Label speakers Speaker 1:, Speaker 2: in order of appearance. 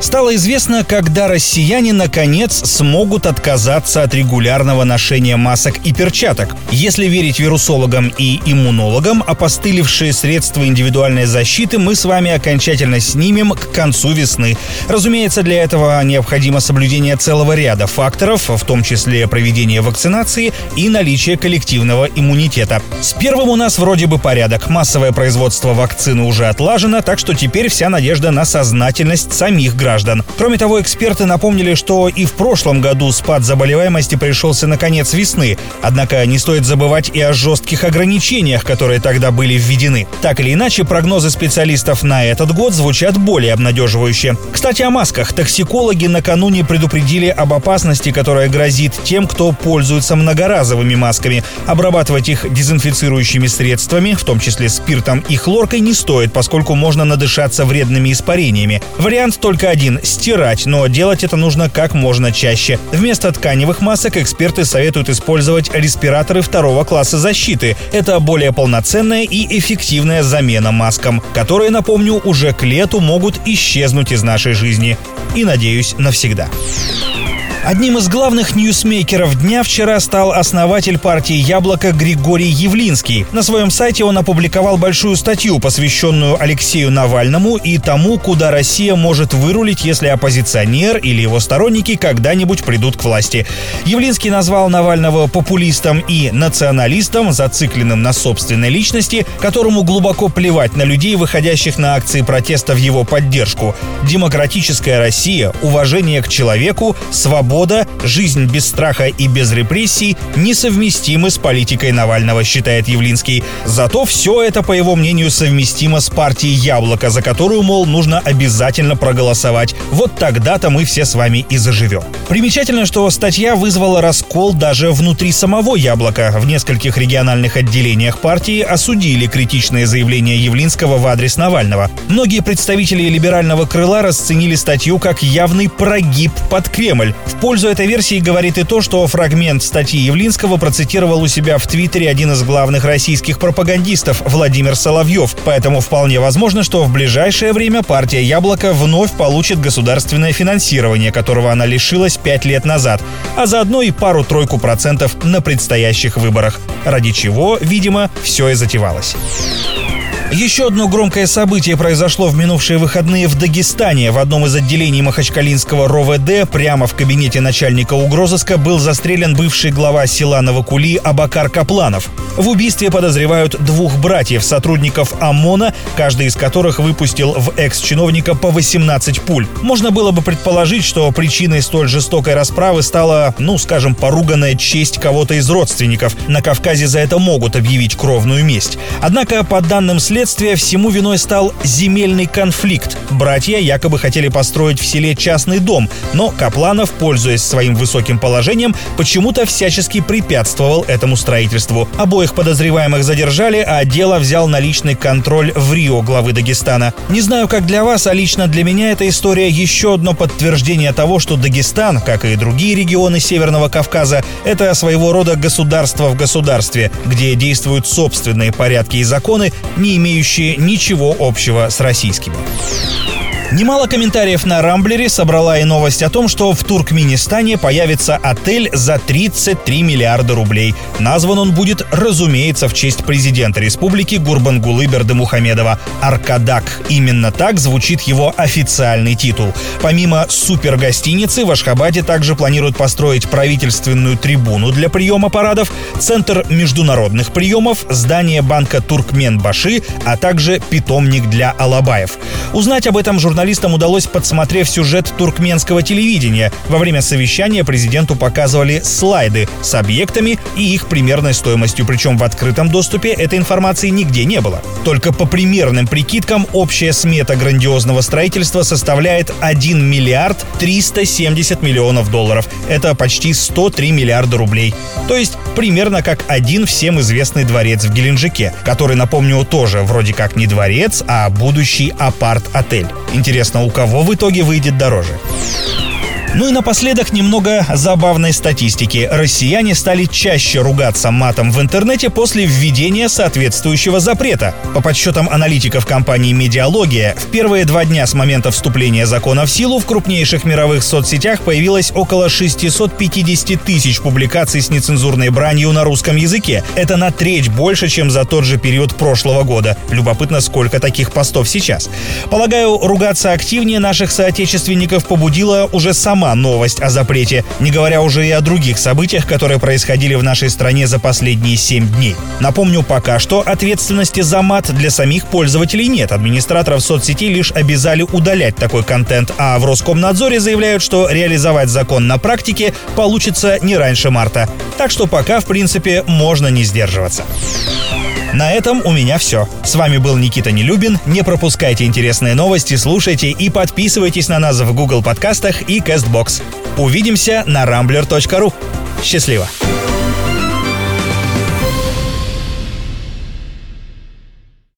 Speaker 1: Стало известно, когда россияне наконец смогут отказаться от регулярного ношения масок и перчаток. Если верить вирусологам и иммунологам, опостылевшие средства индивидуальной защиты мы с вами окончательно снимем к концу весны. Разумеется, для этого необходимо соблюдение целого ряда факторов, в том числе проведение вакцинации и наличие коллективного иммунитета. С первым у нас вроде бы порядок. Массовое производство вакцины уже отлажено, так что теперь вся надежда на сознательность самих граждан граждан. Кроме того, эксперты напомнили, что и в прошлом году спад заболеваемости пришелся на конец весны. Однако не стоит забывать и о жестких ограничениях, которые тогда были введены. Так или иначе, прогнозы специалистов на этот год звучат более обнадеживающе. Кстати, о масках. Токсикологи накануне предупредили об опасности, которая грозит тем, кто пользуется многоразовыми масками. Обрабатывать их дезинфицирующими средствами, в том числе спиртом и хлоркой, не стоит, поскольку можно надышаться вредными испарениями. Вариант только один один – стирать, но делать это нужно как можно чаще. Вместо тканевых масок эксперты советуют использовать респираторы второго класса защиты. Это более полноценная и эффективная замена маскам, которые, напомню, уже к лету могут исчезнуть из нашей жизни. И, надеюсь, навсегда. Одним из главных ньюсмейкеров дня вчера стал основатель партии «Яблоко» Григорий Явлинский. На своем сайте он опубликовал большую статью, посвященную Алексею Навальному и тому, куда Россия может вырулить, если оппозиционер или его сторонники когда-нибудь придут к власти. Явлинский назвал Навального популистом и националистом, зацикленным на собственной личности, которому глубоко плевать на людей, выходящих на акции протеста в его поддержку. Демократическая Россия, уважение к человеку, свобода свобода, жизнь без страха и без репрессий несовместимы с политикой Навального, считает Явлинский. Зато все это, по его мнению, совместимо с партией «Яблоко», за которую, мол, нужно обязательно проголосовать. Вот тогда-то мы все с вами и заживем. Примечательно, что статья вызвала раскол даже внутри самого «Яблока». В нескольких региональных отделениях партии осудили критичные заявления Явлинского в адрес Навального. Многие представители либерального крыла расценили статью как явный прогиб под Кремль. В пользу этой версии говорит и то, что фрагмент статьи Явлинского процитировал у себя в Твиттере один из главных российских пропагандистов Владимир Соловьев. Поэтому вполне возможно, что в ближайшее время партия «Яблоко» вновь получит государственное финансирование, которого она лишилась пять лет назад, а заодно и пару-тройку процентов на предстоящих выборах, ради чего, видимо, все и затевалось. Еще одно громкое событие произошло в минувшие выходные в Дагестане. В одном из отделений Махачкалинского РОВД прямо в кабинете начальника угрозыска был застрелен бывший глава села Новокули Абакар Капланов. В убийстве подозревают двух братьев, сотрудников ОМОНа, каждый из которых выпустил в экс-чиновника по 18 пуль. Можно было бы предположить, что причиной столь жестокой расправы стала, ну, скажем, поруганная честь кого-то из родственников. На Кавказе за это могут объявить кровную месть. Однако, по данным следствия, следствия всему виной стал земельный конфликт. Братья якобы хотели построить в селе частный дом, но Капланов, пользуясь своим высоким положением, почему-то всячески препятствовал этому строительству. Обоих подозреваемых задержали, а дело взял на личный контроль в Рио главы Дагестана. Не знаю, как для вас, а лично для меня эта история еще одно подтверждение того, что Дагестан, как и другие регионы Северного Кавказа, это своего рода государство в государстве, где действуют собственные порядки и законы, не имеющие имеющие ничего общего с российскими. Немало комментариев на Рамблере собрала и новость о том, что в Туркменистане появится отель за 33 миллиарда рублей. Назван он будет, разумеется, в честь президента республики Гурбангулы Бердымухамедова. Аркадак. Именно так звучит его официальный титул. Помимо супергостиницы, в Ашхабаде также планируют построить правительственную трибуну для приема парадов, центр международных приемов, здание банка Туркмен-Баши, а также питомник для алабаев. Узнать об этом журналист журналистам удалось, подсмотрев сюжет туркменского телевидения. Во время совещания президенту показывали слайды с объектами и их примерной стоимостью, причем в открытом доступе этой информации нигде не было. Только по примерным прикидкам общая смета грандиозного строительства составляет 1 миллиард 370 миллионов долларов. Это почти 103 миллиарда рублей. То есть примерно как один всем известный дворец в Геленджике, который, напомню, тоже вроде как не дворец, а будущий апарт-отель. У кого в итоге выйдет дороже? Ну и напоследок немного забавной статистики. Россияне стали чаще ругаться матом в интернете после введения соответствующего запрета. По подсчетам аналитиков компании «Медиалогия», в первые два дня с момента вступления закона в силу в крупнейших мировых соцсетях появилось около 650 тысяч публикаций с нецензурной бранью на русском языке. Это на треть больше, чем за тот же период прошлого года. Любопытно, сколько таких постов сейчас. Полагаю, ругаться активнее наших соотечественников побудила уже сама сама новость о запрете, не говоря уже и о других событиях, которые происходили в нашей стране за последние 7 дней. Напомню, пока что ответственности за мат для самих пользователей нет. Администраторов соцсетей лишь обязали удалять такой контент, а в Роскомнадзоре заявляют, что реализовать закон на практике получится не раньше марта. Так что пока, в принципе, можно не сдерживаться. На этом у меня все. С вами был Никита Нелюбин. Не пропускайте интересные новости, слушайте и подписывайтесь на нас в Google подкастах и CastBox. Увидимся на rambler.ru. Счастливо!